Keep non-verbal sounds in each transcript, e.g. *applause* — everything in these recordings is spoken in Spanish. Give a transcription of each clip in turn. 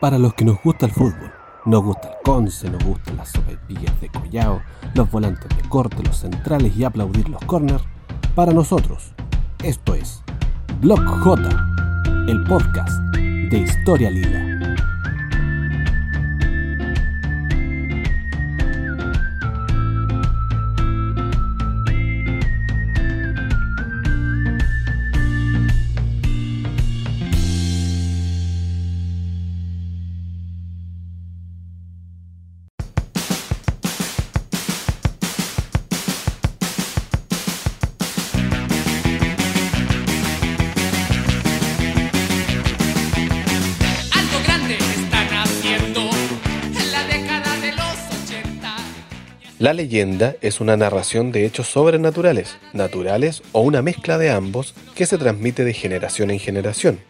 Para los que nos gusta el fútbol, nos gusta el conce, nos gustan las sopaipillas de collao, los volantes de corte, los centrales y aplaudir los corners, para nosotros, esto es Block J, el podcast de Historia Lila. Leyenda es una narración de hechos sobrenaturales, naturales o una mezcla de ambos que se transmite de generación en generación.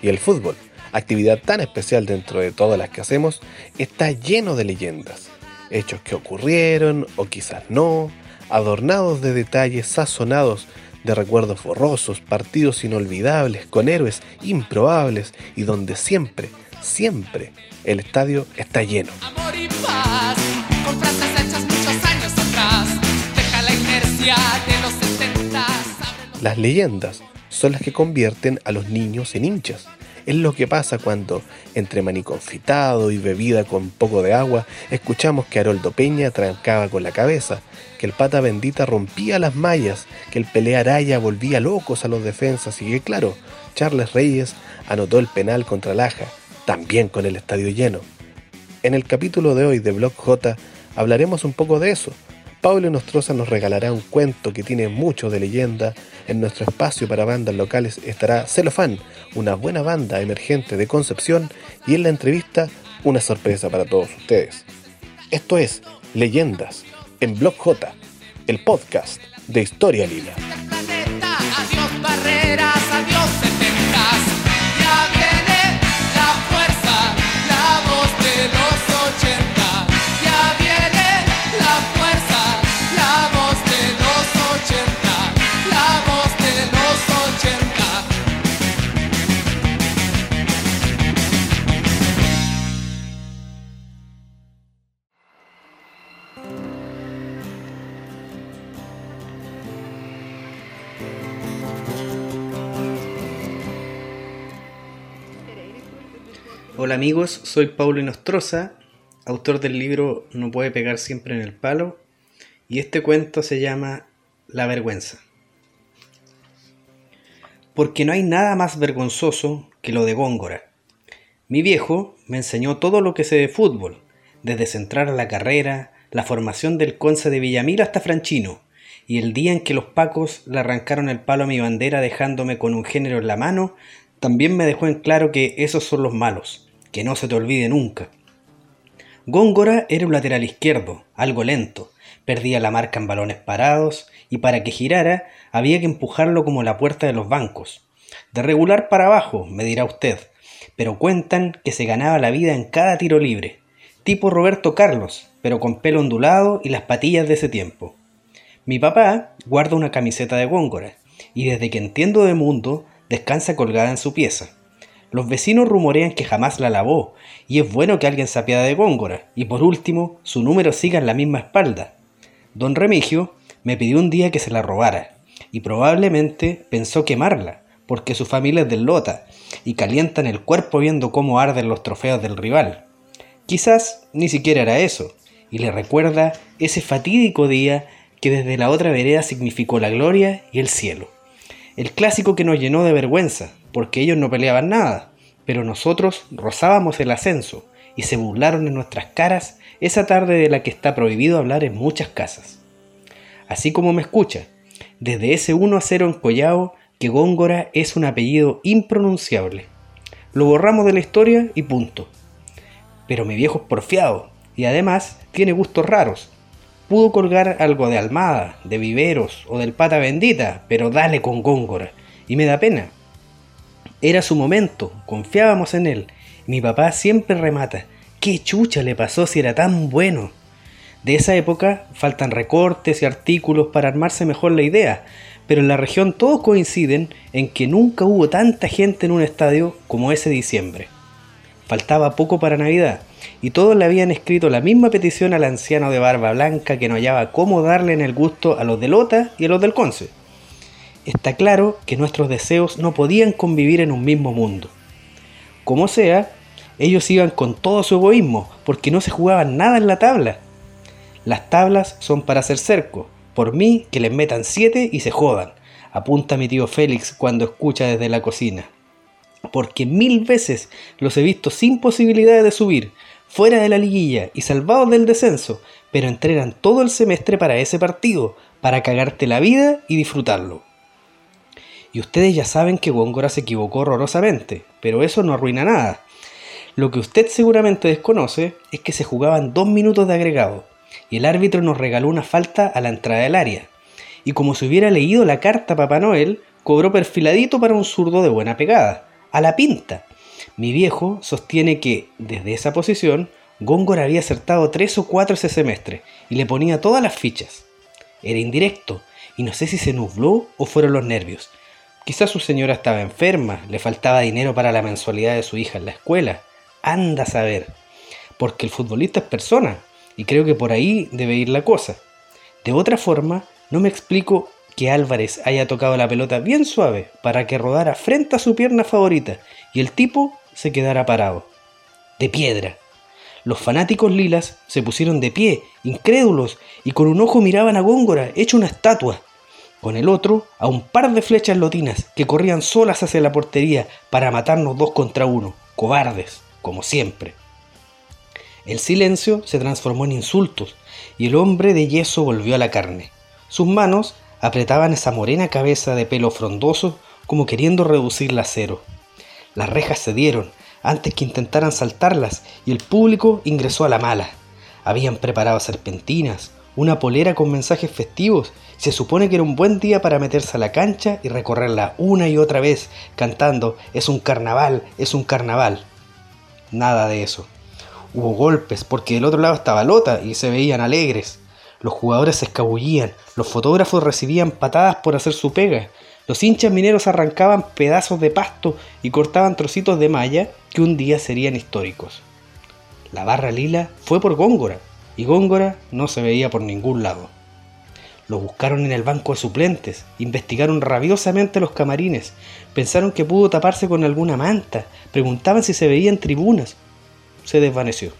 Y el fútbol, actividad tan especial dentro de todas las que hacemos, está lleno de leyendas, hechos que ocurrieron o quizás no, adornados de detalles sazonados de recuerdos borrosos, partidos inolvidables, con héroes improbables y donde siempre, siempre el estadio está lleno. Amor y paz, Las leyendas son las que convierten a los niños en hinchas. Es lo que pasa cuando, entre maniconfitado y bebida con poco de agua, escuchamos que Haroldo Peña trancaba con la cabeza, que el pata bendita rompía las mallas, que el pelea araya volvía locos a los defensas y que, claro, Charles Reyes anotó el penal contra Laja, también con el estadio lleno. En el capítulo de hoy de Blog J hablaremos un poco de eso. Pablo Nostroza nos regalará un cuento que tiene mucho de leyenda. En nuestro espacio para bandas locales estará Celofán, una buena banda emergente de Concepción, y en la entrevista una sorpresa para todos ustedes. Esto es Leyendas en Blog J, el podcast de Historia Lila. Hola amigos, soy Paulo Inostroza, autor del libro No puede pegar siempre en el palo, y este cuento se llama La vergüenza. Porque no hay nada más vergonzoso que lo de Góngora. Mi viejo me enseñó todo lo que sé de fútbol, desde centrar la carrera, la formación del Conce de Villamil hasta Franchino, y el día en que los pacos le arrancaron el palo a mi bandera dejándome con un género en la mano, también me dejó en claro que esos son los malos, que no se te olvide nunca. Góngora era un lateral izquierdo, algo lento, perdía la marca en balones parados y para que girara había que empujarlo como la puerta de los bancos. De regular para abajo, me dirá usted, pero cuentan que se ganaba la vida en cada tiro libre, tipo Roberto Carlos, pero con pelo ondulado y las patillas de ese tiempo. Mi papá guarda una camiseta de Góngora y desde que entiendo de mundo descansa colgada en su pieza. Los vecinos rumorean que jamás la lavó y es bueno que alguien se apiade de Góngora y por último su número siga en la misma espalda. Don Remigio me pidió un día que se la robara y probablemente pensó quemarla porque su familia es del Lota y calientan el cuerpo viendo cómo arden los trofeos del rival. Quizás ni siquiera era eso, y le recuerda ese fatídico día que desde la otra vereda significó la gloria y el cielo. El clásico que nos llenó de vergüenza, porque ellos no peleaban nada, pero nosotros rozábamos el ascenso y se burlaron en nuestras caras esa tarde de la que está prohibido hablar en muchas casas. Así como me escucha, desde ese 1 a 0 en Collao, que Góngora es un apellido impronunciable. Lo borramos de la historia y punto. Pero mi viejo es porfiado y además tiene gustos raros. Pudo colgar algo de Almada, de Viveros o del Pata Bendita, pero dale con Góngora. Y me da pena. Era su momento, confiábamos en él. Mi papá siempre remata. ¿Qué chucha le pasó si era tan bueno? De esa época faltan recortes y artículos para armarse mejor la idea, pero en la región todos coinciden en que nunca hubo tanta gente en un estadio como ese diciembre. faltaba poco para Navidad, y todos le habían escrito la misma petición al anciano de barba blanca que no hallaba cómo darle en el gusto a los de Lota y a los del Conce. Está claro que nuestros deseos no podían convivir en un mismo mundo. Como sea, ellos iban con todo su egoísmo, porque no se jugaban nada en la tabla. Las tablas son para hacer cerco, por mí que les metan siete y se jodan, apunta mi tío Félix cuando escucha desde la cocina. Porque mil veces los he visto sin posibilidades de subir, fuera de la liguilla y salvados del descenso, pero entrenan todo el semestre para ese partido, para cagarte la vida y disfrutarlo. Y ustedes ya saben que Góngora se equivocó horrorosamente, pero eso no arruina nada. Lo que usted seguramente desconoce es que se jugaban dos minutos de agregado, y el árbitro nos regaló una falta a la entrada del área. Y como si hubiera leído la carta Papá Noel, cobró perfiladito para un zurdo de buena pegada, a la pinta. Mi viejo sostiene que, desde esa posición, Góngora había acertado tres o cuatro ese semestre, y le ponía todas las fichas. Era indirecto, y no sé si se nubló o fueron los nervios. Quizás su señora estaba enferma, le faltaba dinero para la mensualidad de su hija en la escuela. Anda a saber. Porque el futbolista es persona, y creo que por ahí debe ir la cosa. De otra forma, no me explico que Álvarez haya tocado la pelota bien suave para que rodara frente a su pierna favorita y el tipo se quedara parado. De piedra. Los fanáticos lilas se pusieron de pie, incrédulos, y con un ojo miraban a Góngora, hecho una estatua. Con el otro, a un par de flechas lotinas que corrían solas hacia la portería para matarnos dos contra uno, cobardes, como siempre. El silencio se transformó en insultos y el hombre de yeso volvió a la carne. Sus manos apretaban esa morena cabeza de pelo frondoso como queriendo reducirla a cero. Las rejas cedieron antes que intentaran saltarlas y el público ingresó a la mala. Habían preparado serpentinas, una polera con mensajes festivos. Se supone que era un buen día para meterse a la cancha y recorrerla una y otra vez, cantando Es un carnaval, es un carnaval. Nada de eso. Hubo golpes porque del otro lado estaba Lota y se veían alegres. Los jugadores se escabullían, los fotógrafos recibían patadas por hacer su pega, los hinchas mineros arrancaban pedazos de pasto y cortaban trocitos de malla que un día serían históricos. La barra lila fue por Góngora y Góngora no se veía por ningún lado. Lo buscaron en el banco de suplentes, investigaron rabiosamente los camarines, pensaron que pudo taparse con alguna manta, preguntaban si se veía en tribunas, se desvaneció.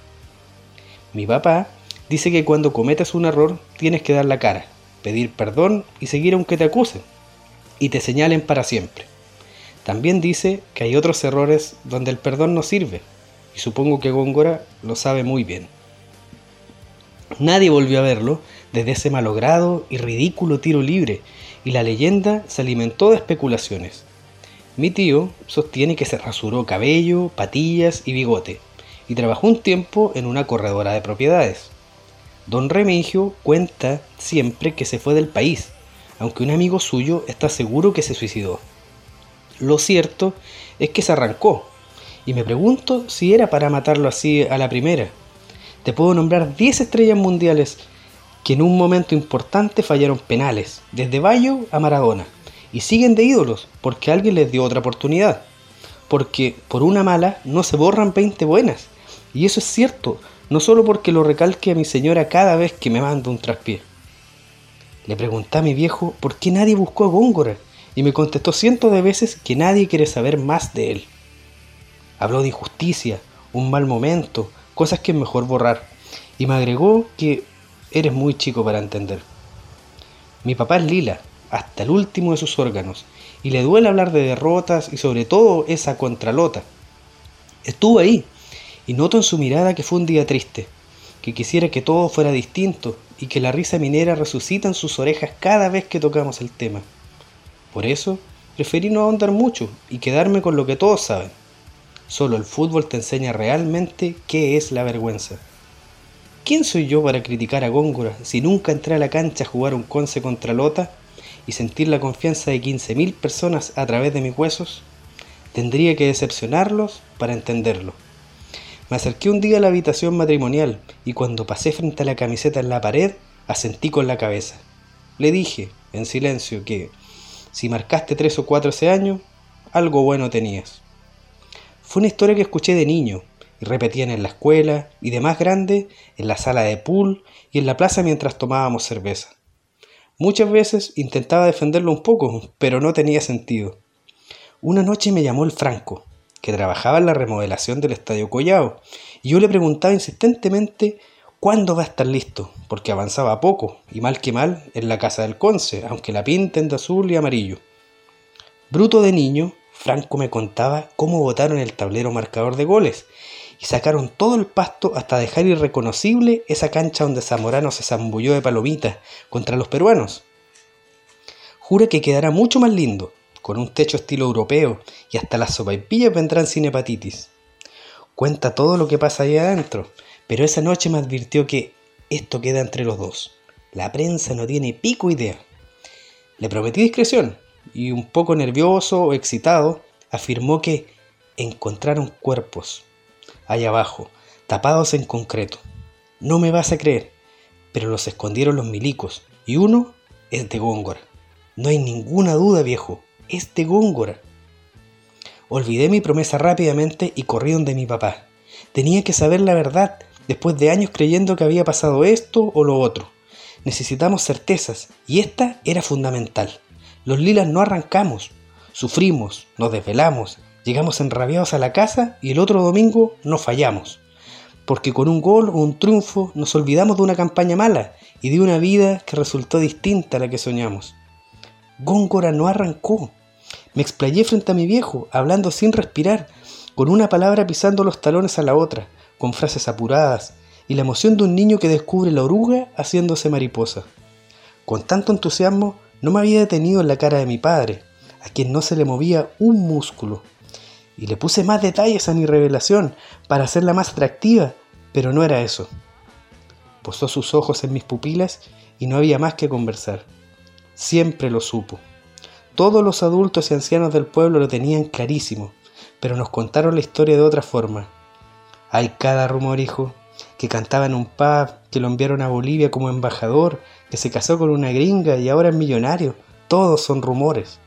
Mi papá dice que cuando cometas un error tienes que dar la cara, pedir perdón y seguir aunque te acusen y te señalen para siempre. También dice que hay otros errores donde el perdón no sirve y supongo que Góngora lo sabe muy bien. Nadie volvió a verlo desde ese malogrado y ridículo tiro libre y la leyenda se alimentó de especulaciones. Mi tío sostiene que se rasuró cabello, patillas y bigote y trabajó un tiempo en una corredora de propiedades. Don Remigio cuenta siempre que se fue del país, aunque un amigo suyo está seguro que se suicidó. Lo cierto es que se arrancó, y me pregunto si era para matarlo así a la primera. Te puedo nombrar 10 estrellas mundiales que en un momento importante fallaron penales, desde Bayo a Maradona, y siguen de ídolos porque alguien les dio otra oportunidad. Porque por una mala no se borran 20 buenas. Y eso es cierto, no solo porque lo recalque a mi señora cada vez que me manda un traspié. Le pregunté a mi viejo por qué nadie buscó a Góngora y me contestó cientos de veces que nadie quiere saber más de él. Habló de injusticia, un mal momento, cosas que es mejor borrar, y me agregó que eres muy chico para entender. Mi papá es lila, hasta el último de sus órganos, y le duele hablar de derrotas y sobre todo esa contralota. Estuvo ahí, y noto en su mirada que fue un día triste, que quisiera que todo fuera distinto y que la risa minera resucita en sus orejas cada vez que tocamos el tema. Por eso, preferí no ahondar mucho y quedarme con lo que todos saben. Solo el fútbol te enseña realmente qué es la vergüenza. ¿Quién soy yo para criticar a Góngora si nunca entré a la cancha a jugar un conce contra Lota y sentir la confianza de 15.000 personas a través de mis huesos? Tendría que decepcionarlos para entenderlo. Me acerqué un día a la habitación matrimonial y cuando pasé frente a la camiseta en la pared, asentí con la cabeza. Le dije, en silencio, que si marcaste tres o cuatro ese año, algo bueno tenías. Fue una historia que escuché de niño y repetían en la escuela y de más grande en la sala de pool y en la plaza mientras tomábamos cerveza. Muchas veces intentaba defenderlo un poco, pero no tenía sentido. Una noche me llamó el Franco, que trabajaba en la remodelación del Estadio Collao, y yo le preguntaba insistentemente cuándo va a estar listo, porque avanzaba poco, y mal que mal, en la casa del Conce, aunque la pinten de azul y amarillo. Bruto de niño, Franco me contaba cómo botaron el tablero marcador de goles y sacaron todo el pasto hasta dejar irreconocible esa cancha donde Zamorano se zambulló de palomitas contra los peruanos. Jura que quedará mucho más lindo, con un techo estilo europeo y hasta las sopaipillas vendrán sin hepatitis. Cuenta todo lo que pasa ahí adentro, pero esa noche me advirtió que esto queda entre los dos. La prensa no tiene pico idea. Le prometí discreción y un poco nervioso o excitado afirmó que encontraron cuerpos allá abajo, tapados en concreto. No me vas a creer, pero los escondieron los milicos y uno es de Góngora. No hay ninguna duda, viejo, es de Góngora. Olvidé mi promesa rápidamente y corrí donde mi papá. Tenía que saber la verdad, después de años creyendo que había pasado esto o lo otro. Necesitamos certezas, y esta era fundamental. Los lilas no arrancamos, sufrimos, nos desvelamos, llegamos enrabiados a la casa y el otro domingo no fallamos. Porque con un gol o un triunfo nos olvidamos de una campaña mala y de una vida que resultó distinta a la que soñamos. Góngora no arrancó. Me explayé frente a mi viejo, hablando sin respirar, con una palabra pisando los talones a la otra, con frases apuradas, y la emoción de un niño que descubre la oruga haciéndose mariposa. Con tanto entusiasmo no me había detenido en la cara de mi padre, a quien no se le movía un músculo. Y le puse más detalles a mi revelación para hacerla más atractiva, pero no era eso. Posó sus ojos en mis pupilas y no había más que conversar. Siempre lo supo. Todos los adultos y ancianos del pueblo lo tenían clarísimo, pero nos contaron la historia de otra forma. Hay cada rumor, hijo, que cantaba en un pub, que lo enviaron a Bolivia como embajador, que se casó con una gringa y ahora es millonario. Todos son rumores.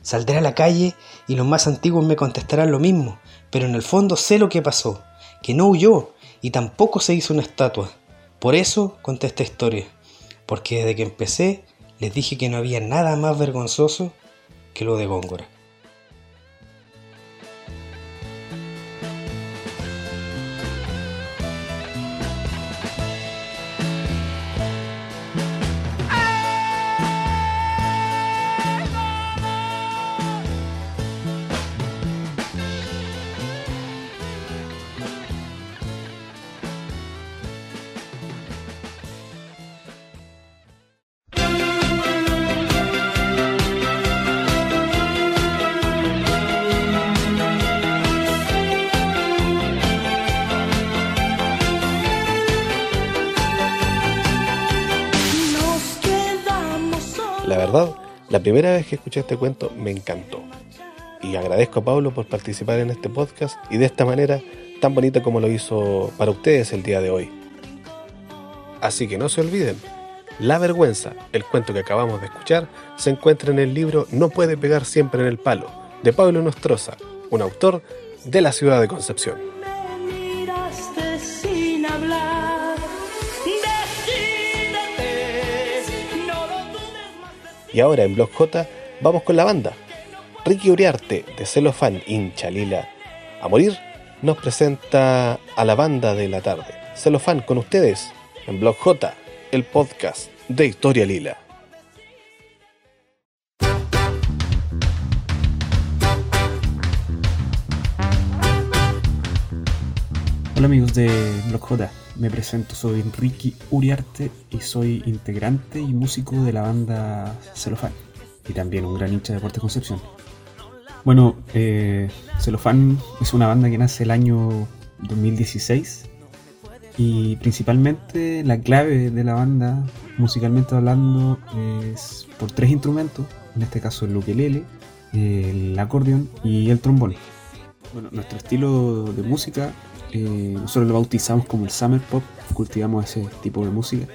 Saldré a la calle y los más antiguos me contestarán lo mismo, pero en el fondo sé lo que pasó, que no huyó y tampoco se hizo una estatua. Por eso conté esta historia porque desde que empecé les dije que no había nada más vergonzoso que lo de Góngora. Primera vez que escuché este cuento me encantó. Y agradezco a Pablo por participar en este podcast y de esta manera tan bonita como lo hizo para ustedes el día de hoy. Así que no se olviden, La vergüenza, el cuento que acabamos de escuchar, se encuentra en el libro No puede pegar siempre en el palo, de Pablo Nostroza, un autor de la ciudad de Concepción. Y ahora en Blog J vamos con la banda. Ricky Uriarte de Celofán hincha lila a morir nos presenta a la banda de la tarde. Celofán con ustedes en Blog J, el podcast de Historia Lila. Hola amigos de Blog J, me presento, soy Ricky Uriarte y soy integrante y músico de la banda Celofán y también un gran hincha de Deportes Concepción. Bueno, eh, Celofán es una banda que nace el año 2016 y principalmente la clave de la banda, musicalmente hablando, es por tres instrumentos, en este caso el ukelele, el acordeón y el trombón. Bueno, nuestro estilo de música eh, nosotros lo bautizamos como el Summer Pop, cultivamos ese tipo de música.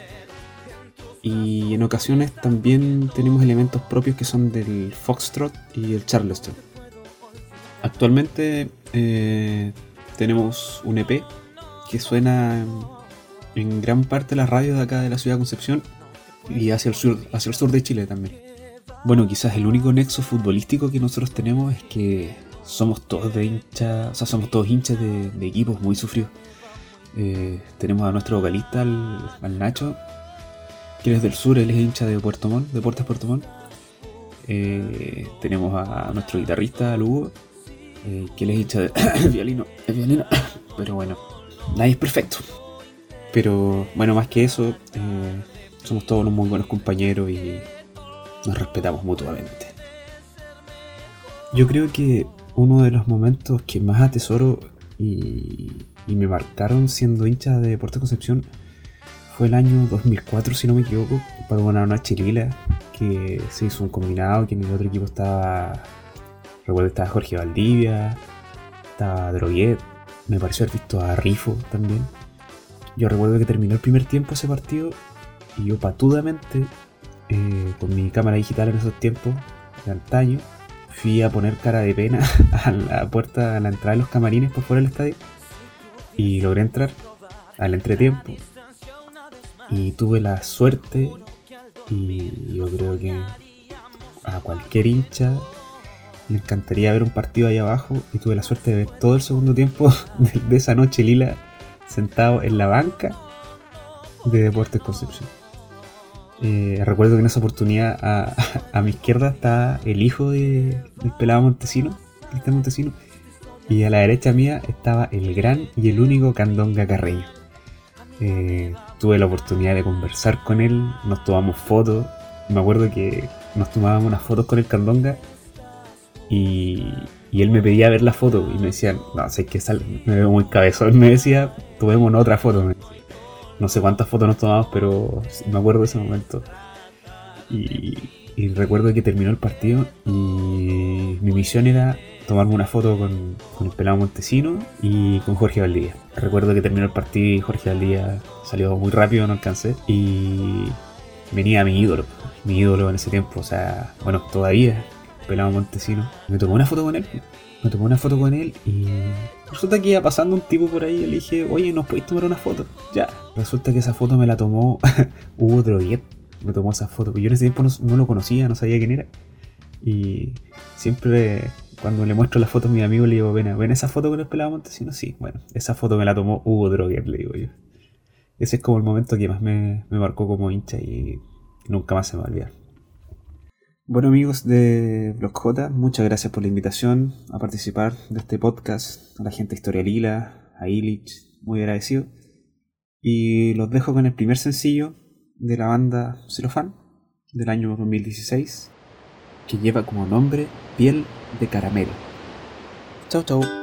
Y en ocasiones también tenemos elementos propios que son del Foxtrot y el Charleston. Actualmente eh, tenemos un EP que suena en, gran parte de las radios de acá de la ciudad de Concepción y hacia el sur, hacia el sur de Chile también. Bueno, quizás el único nexo futbolístico que nosotros tenemos es que somos todos de hinchas, o sea, somos todos hinchas de, equipos muy sufridos. Eh, tenemos a nuestro vocalista, al, Nacho, que es del sur, él es hincha de Puerto Montt, Deportes Puerto Montt. Eh, tenemos a nuestro guitarrista, al Hugo, eh, que él es hincha de *coughs* violino, el violino. *coughs* Pero bueno, nadie es perfecto. Pero bueno, más que eso, somos todos unos muy buenos compañeros y nos respetamos mutuamente. Yo creo que uno de los momentos que más atesoro y, me marcaron siendo hincha de Deportes Concepción fue el año 2004, si no me equivoco, para una noche lila que se hizo un combinado, que en el otro equipo estaba, recuerdo estaba Jorge Valdivia, estaba Droguet, me pareció haber visto a Rifo también. Yo recuerdo que terminó el primer tiempo ese partido y yo patudamente, eh, con mi cámara digital en esos tiempos, de antaño, fui a poner cara de pena *laughs* a la puerta, a la entrada de los camarines por fuera del estadio. Y logré entrar al entretiempo. Y tuve la suerte y yo creo que a cualquier hincha le encantaría ver un partido ahí abajo. Y tuve la suerte de ver todo el segundo tiempo *laughs* de, de esa noche lila sentado en la banca de Deportes Concepción. Eh, recuerdo que en esa oportunidad *laughs* a, mi izquierda está el hijo de, del pelado Montesino, Cristian Montesino, y a la derecha mía estaba el gran y el único Candonga Carreño. Eh, tuve la oportunidad de conversar con él, nos tomamos fotos. Me acuerdo que nos tomábamos unas fotos con el Candonga y, y él me pedía ver la foto y me decía, no, sé que sale, me veo muy cabezón. *laughs* Me decía, tomemos otra foto. No sé cuántas fotos nos tomamos, pero me acuerdo de ese momento. Y, recuerdo que terminó el partido y mi misión era tomarme una foto con, con el pelado Montesino y con Jorge Valdivia. Recuerdo que terminó el partido y Jorge Valdivia salió muy rápido, no alcancé. Y venía mi ídolo, mi ídolo en ese tiempo, o sea, bueno, todavía, el pelado Montesino. Me tomé una foto con él, me tomé una foto con él y resulta que iba pasando un tipo por ahí y le dije, oye, ¿nos podéis tomar una foto? Ya. Resulta que esa foto me la tomó *laughs* Hugo Droguet, me tomó esa foto. Yo en ese tiempo no, no lo conocía, no sabía quién era. Y siempre cuando le muestro la foto a mi amigo le digo, ven, ven esa foto con el pelado Montesino. Sí, bueno, esa foto me la tomó Hugo Droguet, le digo yo. Ese es como el momento que más me, me marcó como hincha y nunca más se me va a olvidar. Bueno amigos de Blog J, muchas gracias por la invitación a participar de este podcast, a la gente de Historia Lila, a Illich, muy agradecido. Y los dejo con el primer sencillo de la banda Celofán del año 2016, que lleva como nombre Piel de Caramelo. Chau chau.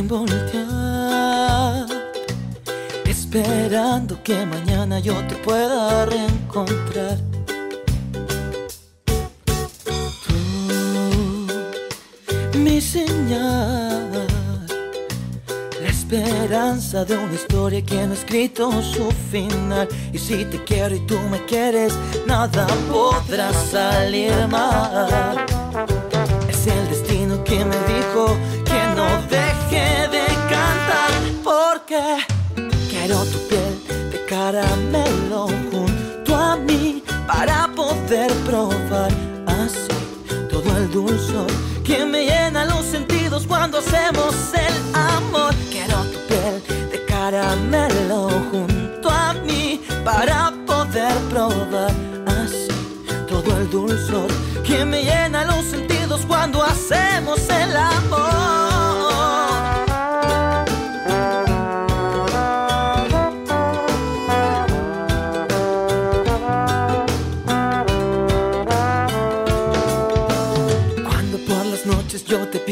Sin voltear, esperando que mañana yo te pueda reencontrar. Tú, mi señal, la esperanza de una historia que no ha escrito su final. Y si te quiero y tú me quieres, nada podrá salir mal. Es el destino que me dijo que no deje de cantar porque quiero tu piel de caramelo junto a mí para poder probar así todo el dulzor que me llena los sentidos cuando hacemos el amor. Quiero tu piel de caramelo junto a mí para poder probar así todo el dulzor que me llena los sentidos cuando hacemos el amor.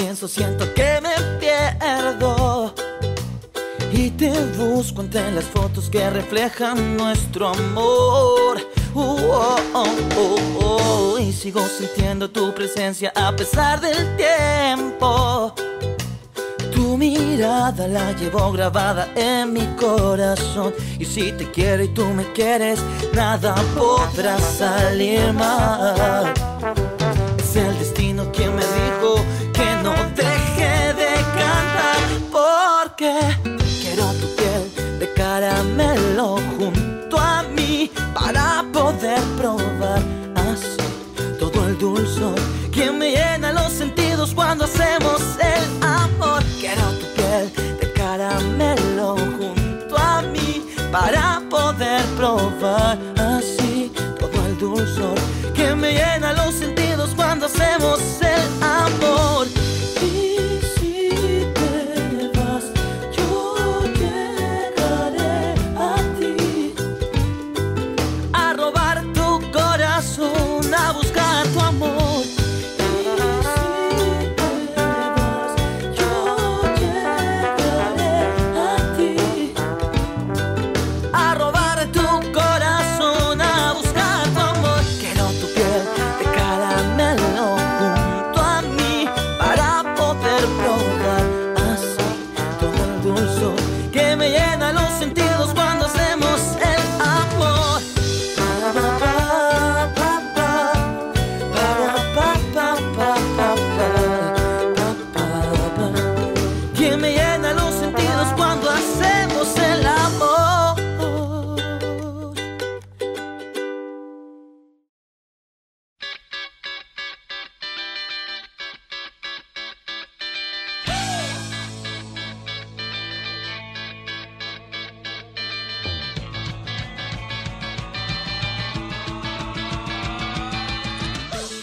Pienso, siento que me pierdo. Y te busco entre las fotos que reflejan nuestro amor. Uh, oh, oh, oh, oh. Y sigo sintiendo tu presencia a pesar del tiempo. Tu mirada la llevo grabada en mi corazón. Y si te quiero y tú me quieres, nada podrá salir mal. Es el destino quien me dijo cuando hacemos el amor. Quiero tu piel de caramelo junto a mí para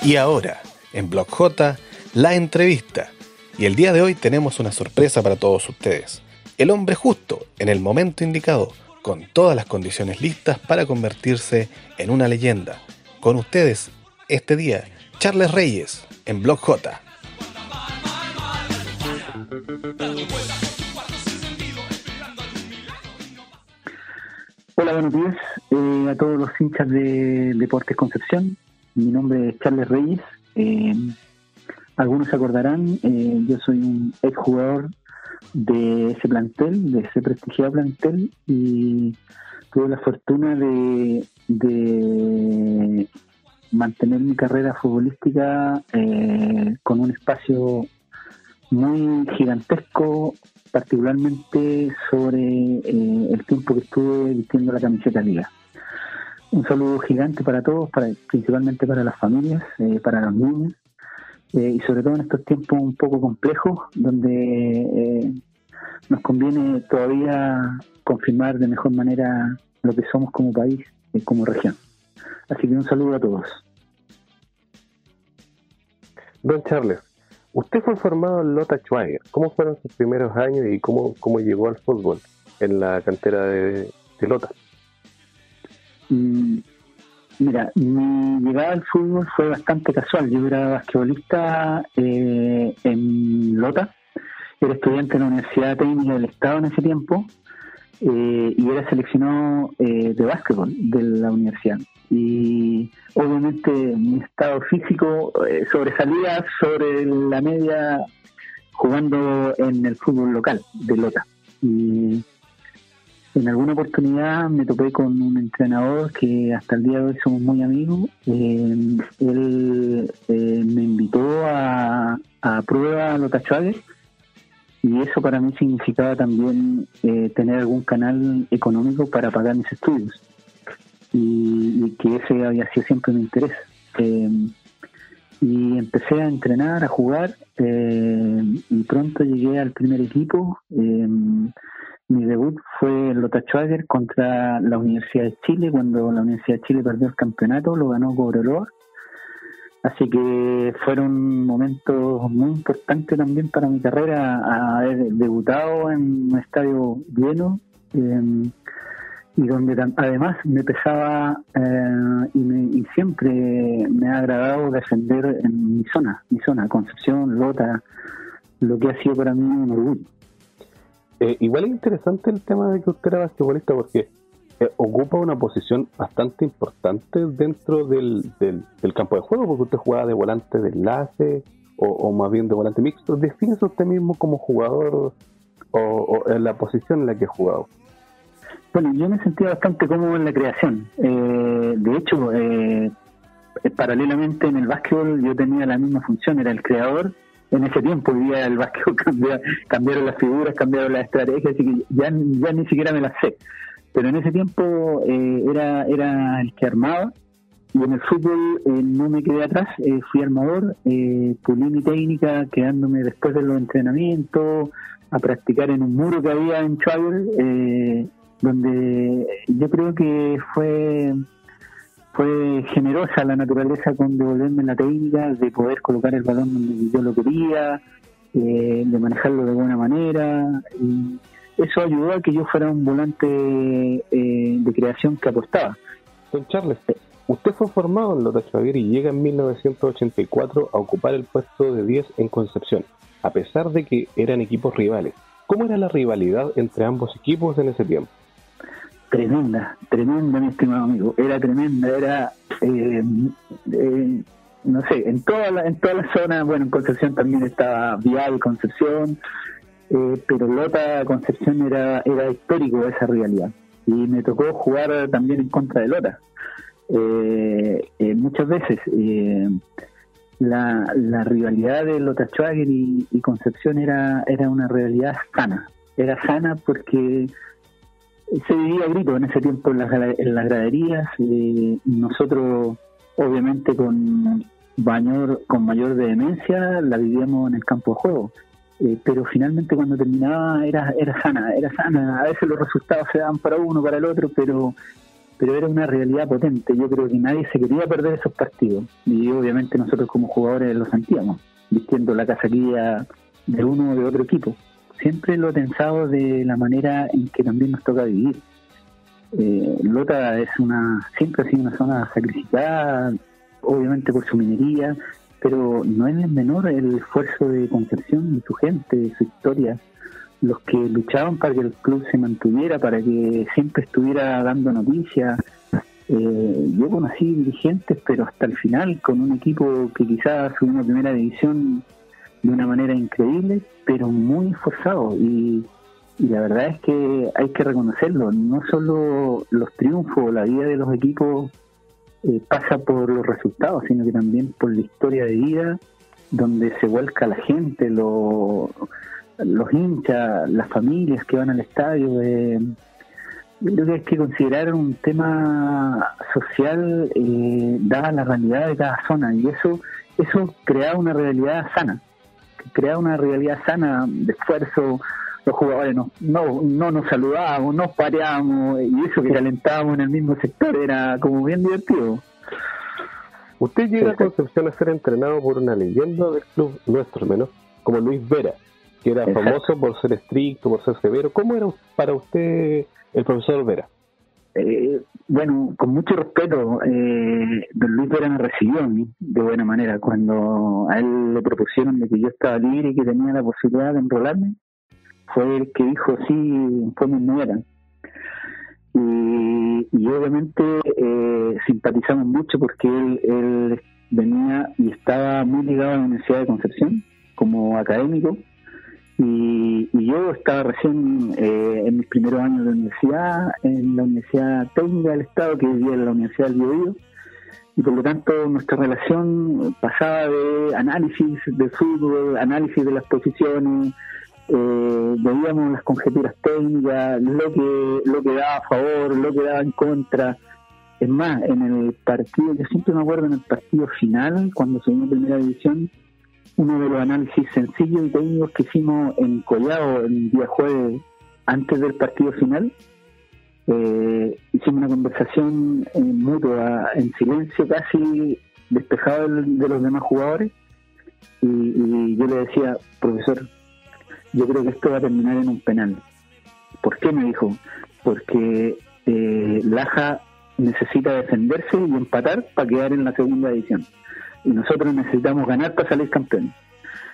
Y ahora, en Blog J, la entrevista. Y el día de hoy tenemos una sorpresa para todos ustedes. El hombre justo, en el momento indicado, con todas las condiciones listas para convertirse en una leyenda. Con ustedes, este día, Charles Reyes, en Blog J. Hola, buenos días eh, a todos los hinchas de Deportes Concepción. Mi nombre es Charles Reyes. Eh, algunos se acordarán, eh, yo soy un exjugador de ese plantel, de ese prestigiado plantel, y tuve la fortuna de, mantener mi carrera futbolística eh, con un espacio muy gigantesco, particularmente sobre eh, el tiempo que estuve vistiendo la camiseta liga. Un saludo gigante para todos, para, principalmente para las familias, eh, para los niños, eh, y sobre todo en estos tiempos un poco complejos, donde eh, nos conviene todavía confirmar de mejor manera lo que somos como país y como región. Así que un saludo a todos. Don Charles, usted fue formado en Lota Schwager. ¿Cómo fueron sus primeros años y cómo, cómo llegó al fútbol en la cantera de, de Lota? Mira, mi llegada al fútbol fue bastante casual. Yo era basquetbolista eh, en Lota, era estudiante en la Universidad Técnica del Estado en ese tiempo eh, y era seleccionado eh, de básquetbol de la universidad. Y obviamente mi estado físico eh, sobresalía sobre la media jugando en el fútbol local de Lota. Y en alguna oportunidad me topé con un entrenador que hasta el día de hoy somos muy amigos. Eh, él eh, me invitó a, a prueba Lota Schwager y eso para mí significaba también eh, tener algún canal económico para pagar mis estudios y, que ese había sido siempre mi interés. Y empecé a entrenar, a jugar y pronto llegué al primer equipo. Fue Lota Schwager contra la Universidad de Chile, cuando la Universidad de Chile perdió el campeonato, lo ganó Cobreloa. Así que fueron momentos muy importantes también para mi carrera, haber debutado en un estadio lleno eh, y donde además me pesaba eh, y, me- y siempre me ha agradado defender en mi zona, mi zona, Concepción, Lota, lo que ha sido para mí un orgullo. Eh, igual es interesante el tema de que usted era basquetbolista porque eh, ocupa una posición bastante importante dentro del, del, campo de juego, porque usted jugaba de volante de enlace o, más bien de volante mixto. Defínese usted mismo como jugador o, o en la posición en la que ha jugado. Bueno, yo me sentía bastante cómodo en la creación. Eh, de hecho, eh, eh, paralelamente en el básquetbol yo tenía la misma función, era el creador. En ese tiempo vivía el básquetbol, *laughs* cambiaron, cambiaron las figuras, cambiaron las estrategias, así que ya, ya ni siquiera me las sé. Pero en ese tiempo eh, era, era el que armaba y en el fútbol eh, no me quedé atrás, eh, fui armador, eh, pulí mi técnica quedándome después de los entrenamientos a practicar en un muro que había en Schwager, eh, donde yo creo que fue fue generosa la naturaleza con devolverme la técnica, de poder colocar el balón donde yo lo quería, eh, de manejarlo de buena manera. Y eso ayudó a que yo fuera un volante eh, de creación que apostaba. Don Charles, usted fue formado en Lota Xavier y llega en 1984 a ocupar el puesto de 10 en Concepción, a pesar de que eran equipos rivales. ¿Cómo era la rivalidad entre ambos equipos en ese tiempo? Tremenda, tremenda, mi estimado amigo. Era tremenda, era, eh, eh, no sé, en toda la, en toda la zona, bueno, en Concepción también estaba Vial, Concepción, eh, pero Lota, Concepción era, era histórico esa rivalidad. Y me tocó jugar también en contra de Lota. Eh, muchas veces la, la rivalidad de Lota Schwager y, Concepción era, era una rivalidad sana. Era sana porque se vivía grito en ese tiempo en las, en las graderías. eh, nosotros, obviamente, con mayor, con mayor vehemencia, la vivíamos en el campo de juego. Eh, pero finalmente, cuando terminaba, era, era sana, era sana. A veces los resultados se daban para uno, para el otro, pero pero era una realidad potente. Yo creo que nadie se quería perder esos partidos. Y obviamente nosotros como jugadores lo sentíamos, vistiendo la casaquilla de uno o de otro equipo. Siempre lo he pensado de la manera en que también nos toca vivir. Eh, Lota es una, siempre ha sido una zona sacrificada, obviamente por su minería, pero no es menor el esfuerzo de Concepción, de su gente, de su historia, los que luchaban para que el club se mantuviera, para que siempre estuviera dando noticias. Eh, yo conocí dirigentes, pero hasta el final, con un equipo que quizás subió a primera división de una manera increíble, pero muy esforzado. Y, la verdad es que hay que reconocerlo, no solo los triunfos, la vida de los equipos eh, pasa por los resultados, sino que también por la historia de vida, donde se vuelca la gente, lo, los hinchas, las familias que van al estadio. Eh, creo que hay que considerar un tema social eh, dada la realidad de cada zona y eso eso crea una realidad sana, crea una realidad sana de esfuerzo. Los jugadores no, no, no nos saludábamos, nos pareábamos y eso que calentábamos en el mismo sector era como bien divertido. Usted llega a Concepción a ser entrenado por una leyenda del club nuestro, menos, como Luis Vera, que era Exacto. famoso por ser estricto, por ser severo. ¿Cómo era para usted el profesor Vera? Eh, bueno, con mucho respeto, eh, don Luis Vera me recibió a mí de buena manera. Cuando a él le propusieron de que yo estaba libre y que tenía la posibilidad de enrolarme, fue el que dijo sí, fue mi nuera. Y, y obviamente eh, simpatizamos mucho porque él, él venía y estaba muy ligado a la Universidad de Concepción como académico y, y yo estaba recién eh, en mis primeros años de universidad, en la Universidad Técnica del Estado, que vivía en la Universidad del Biobío, y por lo tanto nuestra relación pasaba de análisis de fútbol, análisis de las posiciones, eh, veíamos las conjeturas técnicas, lo que, lo que daba a favor, lo que daba en contra. Es más, en el partido, yo siempre me acuerdo en el partido final, cuando subimos a primera división, uno de los análisis sencillos y técnicos que hicimos en Collado el día jueves antes del partido final. Eh, hicimos una conversación eh, mutua, en silencio casi despejado de los demás jugadores y, yo le decía, profesor, yo creo que esto va a terminar en un penal. ¿Por qué? Me dijo, porque eh, Laja necesita defenderse y empatar para quedar en la segunda división y nosotros necesitamos ganar para salir campeones.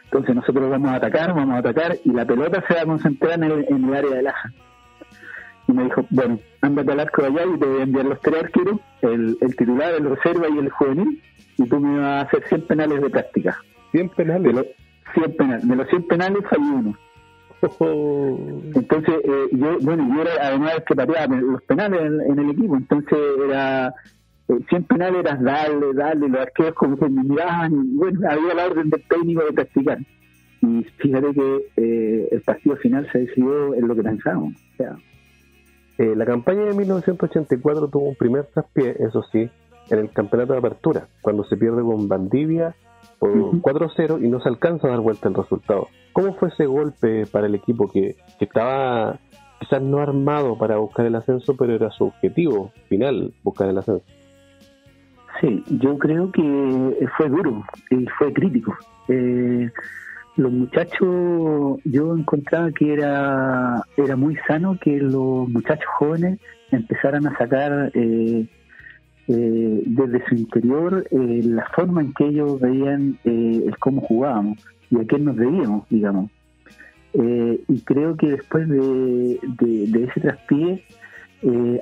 Entonces nosotros vamos a atacar, vamos a atacar y la pelota se va a concentrar en el, en el área de Laja. Y me dijo, bueno, ándate al arco de allá y te voy a enviar los tres arqueros, el, el titular, el reserva y el juvenil, y tú me vas a hacer 100 penales de práctica. 100 penales. De los 100 penales, de los 100 penales fallé uno. Entonces, eh, yo, bueno, yo era además el que pateaba los penales en, en el equipo, entonces era 100 penales era darle, darle, los arqueros como que me miraban y bueno, había la orden del técnico de practicar. Y fíjate que eh, el partido final se decidió en lo que pensábamos. O sea, Eh, la campaña de 1984 tuvo un primer traspié, eso sí, en el campeonato de apertura, cuando se pierde con Valdivia por Ujú. 4-0 y no se alcanza a dar vuelta el resultado. ¿Cómo fue ese golpe para el equipo que, que estaba quizás no armado para buscar el ascenso, pero era su objetivo final, buscar el ascenso? Sí, yo creo que fue duro y fue crítico. Eh, los muchachos, yo encontraba que era, era muy sano que los muchachos jóvenes empezaran a sacar eh, eh, desde su interior eh, la forma en que ellos veían eh, el cómo jugábamos y a qué nos debíamos, digamos. Eh, y creo que después de, de, de ese traspié,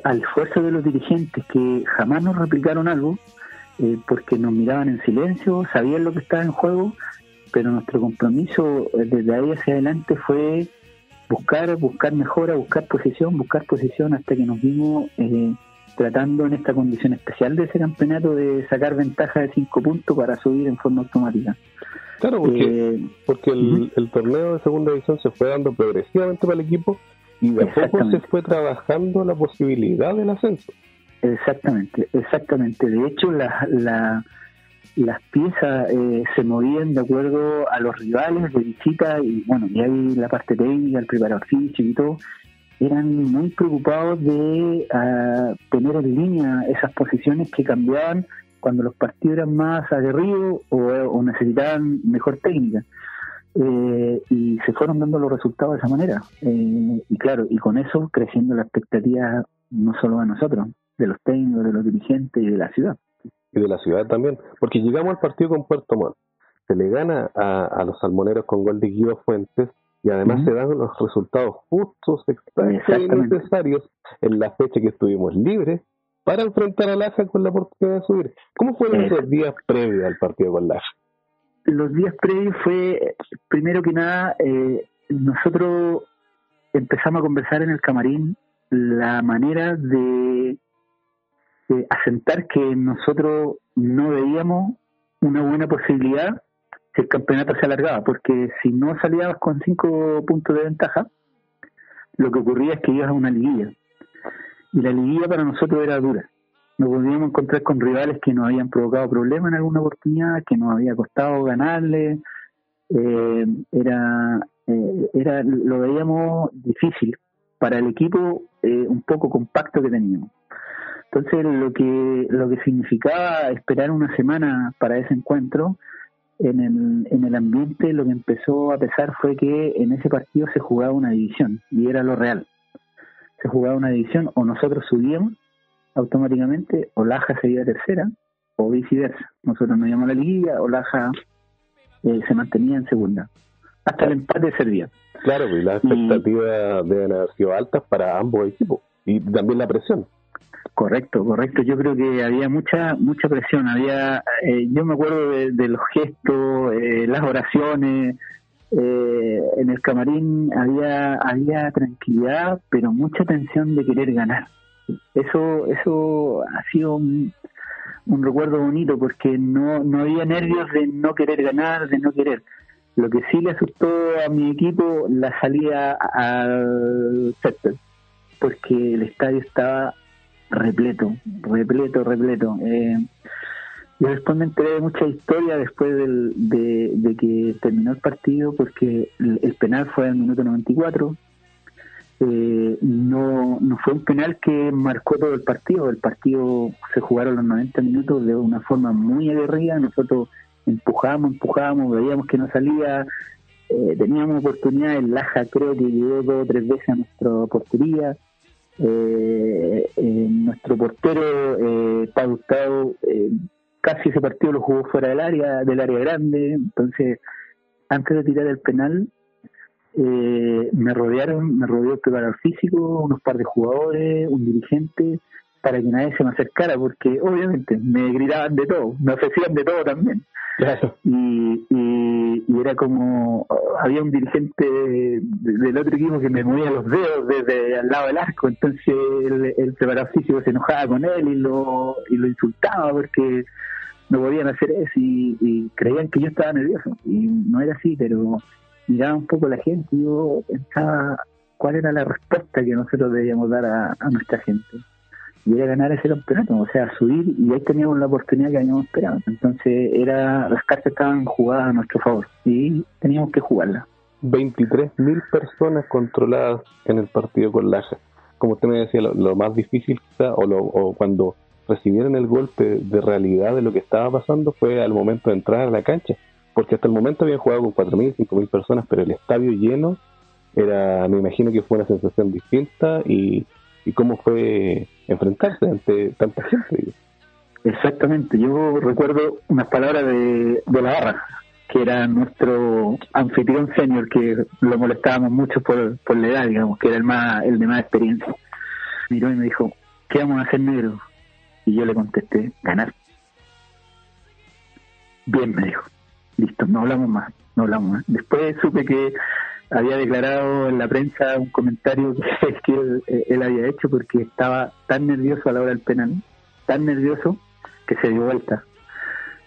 al esfuerzo de los dirigentes que jamás nos replicaron algo, eh, porque nos miraban en silencio, sabían lo que estaba en juego, pero nuestro compromiso eh, desde ahí hacia adelante fue buscar, buscar mejora, buscar posición, buscar posición hasta que nos vimos eh, tratando en esta condición especial de ese campeonato de sacar ventaja de cinco puntos para subir en forma automática. Claro, porque, Eh, porque el, el torneo de segunda división se fue dando progresivamente para el equipo y de a poco se fue trabajando la posibilidad del ascenso. Exactamente, exactamente. De hecho, la, la- las piezas eh, se movían de acuerdo a los rivales de visita y bueno, y ahí la parte técnica, el preparador físico y todo, eran muy preocupados de ah, poner en línea esas posiciones que cambiaban cuando los partidos eran más aguerridos o, o necesitaban mejor técnica. Eh, y se fueron dando los resultados de esa manera. Eh, y claro, y con eso creciendo la expectativa no solo de nosotros, de los técnicos, de los dirigentes y de la ciudad. y de la ciudad también, porque llegamos al partido con Puerto Montt, se le gana a, a los salmoneros con gol de Guido Fuentes y además se dan los resultados justos, exactos y Exactamente. necesarios en la fecha que estuvimos libres para enfrentar a Laja con la oportunidad de subir. ¿Cómo fueron esos días previos al partido con Laja? Los días previos fue, primero que nada, eh, nosotros empezamos a conversar en el camarín la manera de, de asentar que nosotros no veíamos una buena posibilidad si el campeonato se alargaba, porque si no salíamos con cinco puntos de ventaja, lo que ocurría es que ibas a una liguilla. Y la liguilla para nosotros era dura. Nos podíamos encontrar con rivales que nos habían provocado problemas en alguna oportunidad, que nos había costado ganarle. Eh, era, eh, era, lo veíamos difícil para el equipo eh, un poco compacto que teníamos. Entonces, lo que, lo que significaba esperar una semana para ese encuentro, en el, en el ambiente lo que empezó a pesar fue que en ese partido se jugaba una división, y era lo real. Se jugaba una división, o nosotros subíamos automáticamente, o Laja se iba a tercera, o viceversa. Nosotros nos íbamos a la liguilla, o Laja eh, se mantenía en segunda. Hasta el empate servía. Claro, pues las Y- expectativas deben haber sido altas para ambos equipos y también la presión. Correcto, correcto. Yo creo que había mucha mucha presión. Había, eh, yo me acuerdo de, los gestos, eh, las oraciones. eh, en el camarín había había tranquilidad, pero mucha tensión de querer ganar. Eso eso ha sido un, un recuerdo bonito porque no no había nervios de no querer ganar, de no querer. Lo que sí le asustó a mi equipo la salida al césped, porque el estadio estaba repleto, repleto, repleto. Eh, yo después me enteré de mucha historia después del, de, de que terminó el partido porque el, el penal fue al minuto 94. Eh, no, no fue un penal que marcó todo el partido. El partido se jugaron los 90 minutos de una forma muy aguerrida. Nosotros empujábamos, empujábamos, veíamos que no salía. Eh, teníamos oportunidades. Laja creo que llegó dos o tres veces a nuestra portería. Eh, eh, nuestro portero eh, Gustavo, eh, casi ese partido lo jugó fuera del área, del área grande, entonces antes de tirar el penal, eh, me rodearon, me rodeó el preparador físico, unos par de jugadores, un dirigente, para que nadie se me acercara, porque obviamente me gritaban de todo, me ofrecían de todo también. Y, y, y era como, había un dirigente de- del otro equipo que me movía los dedos desde al lado del arco, entonces el, el preparador físico se enojaba con él y lo, y lo insultaba porque no podían hacer eso y, y creían que yo estaba nervioso. Y no era así, pero miraba un poco la gente y yo pensaba cuál era la respuesta que nosotros debíamos dar a, a nuestra gente. Y era ganar ese campeonato, o sea, subir y ahí teníamos la oportunidad que habíamos esperado. Entonces, era las cartas estaban jugadas a nuestro favor y teníamos que jugarla. 23.000 personas controladas en el partido con Laja. Como usted me decía, lo, lo más difícil quizá, o, lo- o cuando recibieron el golpe de realidad de lo que estaba pasando fue al momento de entrar a la cancha. Porque hasta el momento habían jugado con 4.000, 5.000 personas, pero el estadio lleno era, me imagino que fue una sensación distinta y, y cómo fue enfrentarse ante tanta gente. Exactamente, yo recuerdo unas palabras de, de la barra, que era nuestro anfitrión senior, que lo molestábamos mucho por, por la edad, digamos, que era el más el de más experiencia. Miró y me dijo, ¿qué vamos a hacer negro? Y yo le contesté, ganar. Bien, me dijo. Listo, no hablamos más, no hablamos más. Después supe que había declarado en la prensa un comentario *laughs* que, él, él había hecho porque estaba tan nervioso a la hora del penal, tan nervioso que se dio vuelta.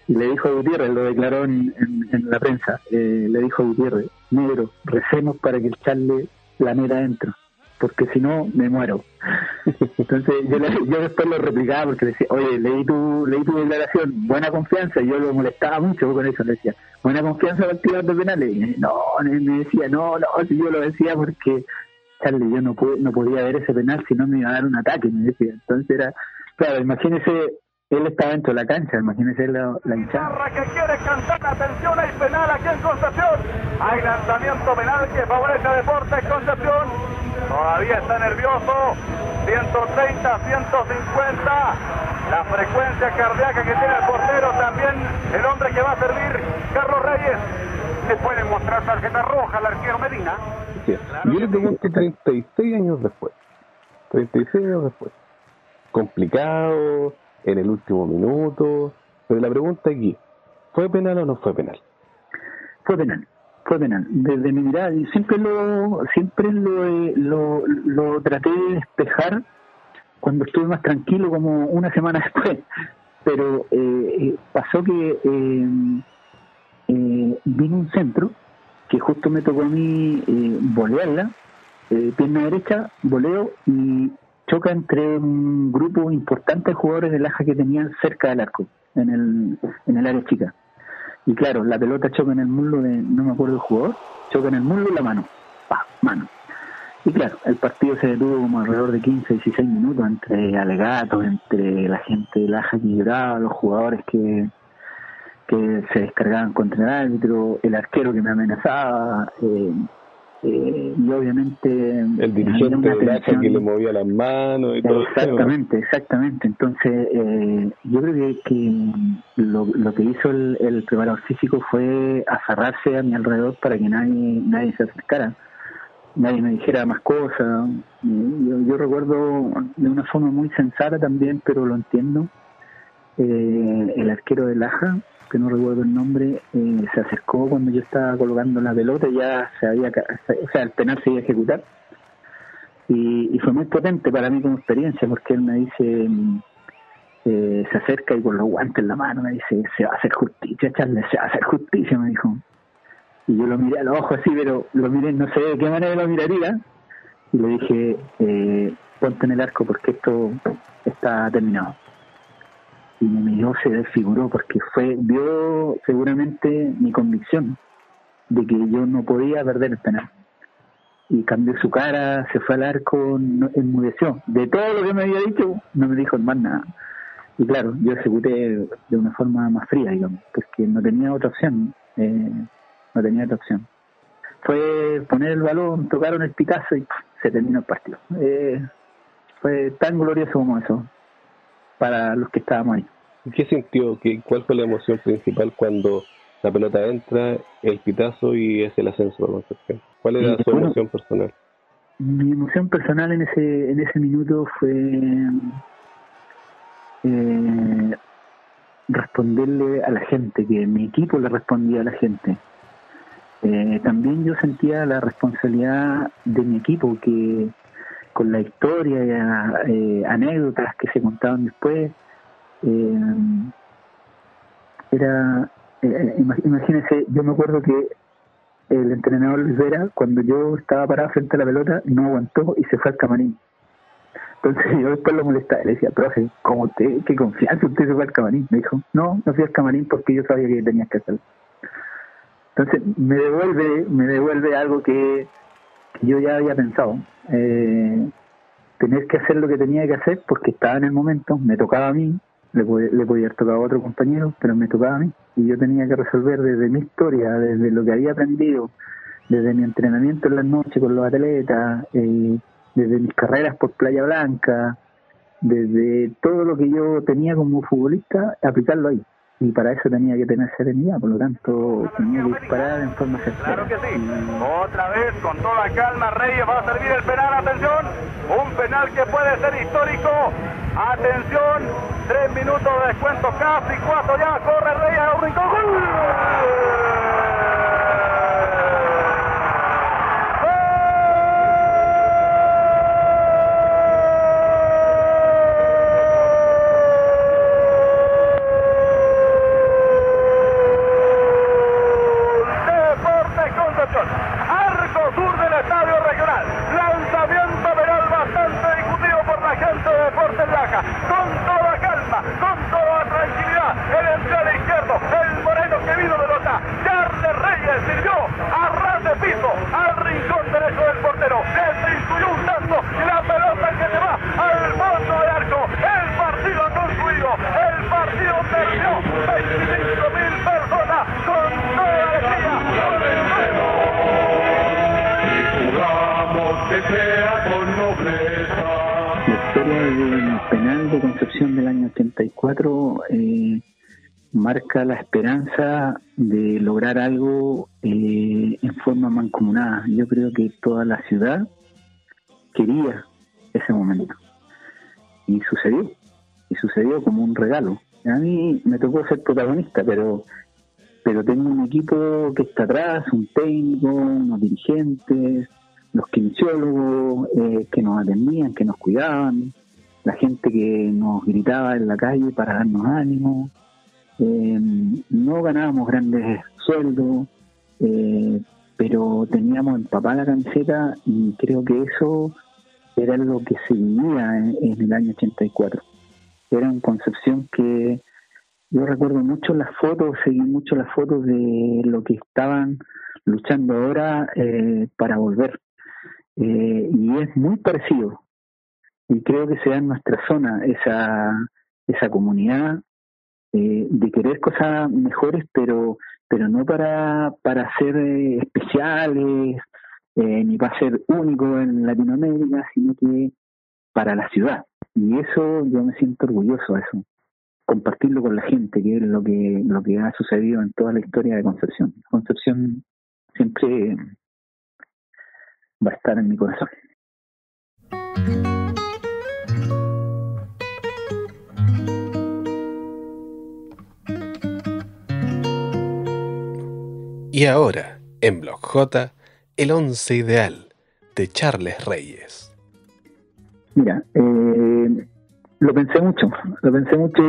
Y le dijo a Gutiérrez, lo declaró en, en- en la prensa, eh, le dijo a Gutiérrez, negro, recemos para que el Charle la meta adentro, porque si no me muero. *laughs* Entonces yo, le- yo después lo replicaba porque le decía, oye, leí tu, leí tu declaración, buena confianza, y yo lo molestaba mucho con eso, le decía, buena confianza para tirador de penales. Y no, me decía, no, no, si yo lo decía porque, Charlie, yo no, pude, no podía ver ese penal si no me iba a dar un ataque, me decía. Entonces era, claro, imagínese, él estaba dentro de la cancha, imagínese la, la hinchada. que quiere cantar, atención, hay penal aquí en Concepción. Hay lanzamiento penal que favorece a Deportes Concepción. Todavía está nervioso. 130, 150. La frecuencia cardíaca que tiene el portero, también el hombre que va a servir, Carlos Reyes. Se puede mostrar tarjeta roja al arquero Medina. Sí. Yo le pregunto 36 años después. 36 años después. Complicado, en el último minuto. Pero la pregunta aquí, ¿fue penal o no fue penal? Fue penal, fue penal. Desde mi mirada, y siempre lo, siempre lo, eh, lo, lo traté de despejar cuando estuve más tranquilo, como una semana *laughs* después. Pero eh, eh, pasó que eh, eh, un centro que justo me tocó a mí eh, volearla, pierna derecha, voleo y choca entre un grupo importante de jugadores del Aja que tenían cerca del arco, en el, en el área chica. Y claro, la pelota choca en el muslo de, no me acuerdo el jugador, choca en el muslo y la mano. Pa, mano. Y claro, el partido se detuvo como alrededor de 15, 16 minutos entre alegatos, entre la gente de Laja que lloraba, los jugadores que, que se descargaban contra el árbitro, el arquero que me amenazaba, eh, eh, y obviamente El había dirigente Laja que le movía las manos y todo. Exactamente, exactamente. Entonces, eh, yo creo que, que lo, lo que hizo el, el preparador físico fue aferrarse a mi alrededor para que nadie nadie se acercara, nadie me dijera más cosas. Yo, yo recuerdo de una forma muy sensata también, pero lo entiendo. eh, el arquero de Laja, que no recuerdo el nombre, eh, se acercó cuando yo estaba colocando la pelota ya se había, o sea, el penal se iba a ejecutar. Y, y fue muy potente para mí como experiencia porque él me dice mm, eh, se acerca y con los guantes en la mano me dice se va a hacer justicia Charles se va a hacer justicia me dijo. Y yo lo miré a los ojos así pero lo miré no sé de qué manera lo miraría. Y le dije eh, ponte en el arco porque esto está terminado y me miró se desfiguró porque fue vio seguramente mi convicción de que yo no podía perder el penal y cambió su cara, se fue al arco, no- enmudeció. De todo lo que me había dicho, no me dijo más nada. Y claro, yo ejecuté de una forma más fría, digamos, porque no tenía otra opción. eh, no tenía otra opción. Fue poner el balón, tocaron el pitazo y se terminó el partido. Eh, fue tan glorioso como eso para los que estábamos ahí. ¿Qué sintió? ¿Qué, ¿Cuál fue la emoción principal cuando la pelota entra, el pitazo y es el ascenso Concepción. ¿Cuál era Sí, su bueno. emoción personal? Mi emoción personal en ese en ese minuto fue eh, responderle a la gente, que mi equipo le respondía a la gente. Eh, también yo sentía la responsabilidad de mi equipo, que con la historia, eh, anécdotas que se contaban después, eh, era, eh, ima- imagínense, yo me acuerdo que el entrenador Luis Vera, cuando yo estaba parado frente a la pelota, no aguantó y se fue al camarín. Entonces *laughs* yo después lo molestaba, le decía, profe, ¿cómo usted, qué confianza usted se fue al camarín? Me dijo, no, no fui al camarín porque yo sabía que tenías que hacerlo. Entonces me devuelve, me devuelve algo que yo ya había pensado. Eh, tener que hacer lo que tenía que hacer porque estaba en el momento, me tocaba a mí, le, pod- le podía haber tocado a otro compañero, pero me tocaba a mí. Y yo tenía que resolver desde mi historia, desde lo que había aprendido, desde mi entrenamiento en las noches con los atletas, eh, desde mis carreras por Playa Blanca, desde todo lo que yo tenía como futbolista, aplicarlo ahí. Y para eso tenía que tener serenidad, por lo tanto tenía que disparar en forma certera. Claro que sí. Otra vez, con toda calma, Reyes va a servir el penal. Atención. Un penal que puede ser histórico. Atención. Tres minutos de descuento, casi cuatro ya. Corre Reyes a un rincón. ¡Gol! Deportes Concepción. Arco sur del estadio regional. Lanzamiento penal bastante discutido por la gente de Deportes Laja. Con toda calma, con toda tranquilidad. El entrada izquierdo, el moreno que vino de Lota. Charles Reyes sirvió a ras de piso al rincón derecho del portero. Destituyó un tanto y la pelota que se va al fondo del arco. El partido ha concluido. El partido terminó. 25 mil personas con toda alegría. Con el La historia del penal de Concepción del año 84 eh, marca la esperanza de lograr algo eh, en forma mancomunada. Yo creo que toda la ciudad quería ese momento. Y sucedió. Y sucedió como un regalo. A mí me tocó ser protagonista, pero pero tengo un equipo que está atrás, un técnico, unos dirigentes, los kinesiólogos eh, que nos atendían, que nos cuidaban, la gente que nos gritaba en la calle para darnos ánimo. Eh, no ganábamos grandes sueldos, eh, pero teníamos empapada la camiseta y creo que eso era lo que se vivía en, el año 84. Era una concepción que yo recuerdo mucho las fotos, seguí mucho las fotos de lo que estaban luchando ahora eh, para volver. Eh, y es muy parecido. Y creo que se da en nuestra zona esa, esa comunidad eh, de querer cosas mejores, pero pero no para, para ser eh, especiales, eh, ni para ser únicos en Latinoamérica, sino que para la ciudad. Y eso yo me siento orgulloso eso compartirlo con la gente, que es lo que lo que ha sucedido en toda la historia de Concepción. Concepción siempre va a estar en mi corazón. Y ahora, en Blog J, el once ideal de Charles Reyes. Mira, eh, lo pensé mucho, lo pensé mucho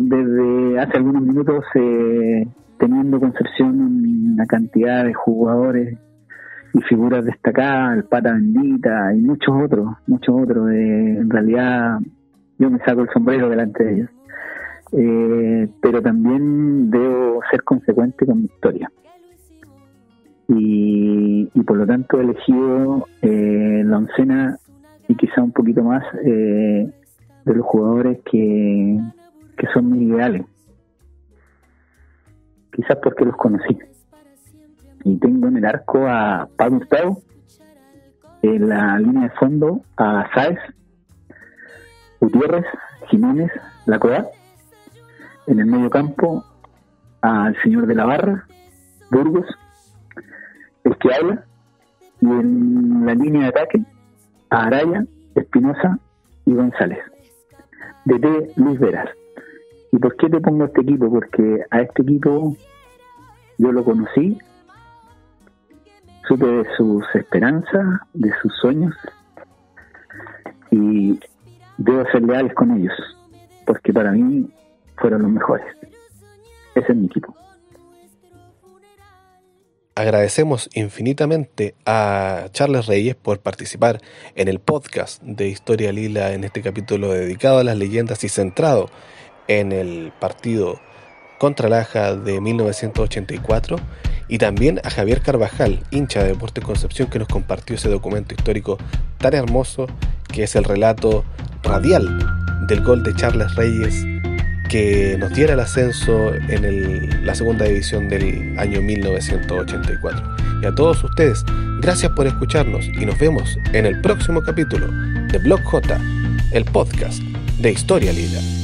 desde hace algunos minutos, eh, teniendo Concepción una cantidad de jugadores y figuras destacadas, el Pata Bendita y muchos otros, muchos otros. eh, en realidad, yo me saco el sombrero delante de ellos. Eh, pero también debo ser consecuente con mi historia. Y, y por lo tanto he elegido eh, la oncena y quizá un poquito más eh, de los jugadores que, que son mis ideales. Quizás porque los conocí. Y tengo en el arco a Pablo Hurtado, en la línea de fondo a Sáez, Gutiérrez, Jiménez, Lacoda, en el medio campo al señor de la Barra, Burgos, el que habla, y en la línea de ataque a Araya, Espinosa y González. DT Luis Veras. ¿Y por qué te pongo este equipo? Porque a este equipo yo lo conocí, supe de sus esperanzas, de sus sueños, y debo ser leales con ellos, porque para mí fueron los mejores. Ese es mi equipo. Agradecemos infinitamente a Charles Reyes por participar en el podcast de Historia Lila en este capítulo dedicado a las leyendas y centrado en el partido contra Laja de 1984 y también a Javier Carvajal, hincha de Deportes Concepción, que nos compartió ese documento histórico tan hermoso que es el relato radial del gol de Charles Reyes que nos diera el ascenso en la segunda división del año 1984. Y a todos ustedes, gracias por escucharnos y nos vemos en el próximo capítulo de Blog J, el podcast de Historia Liga.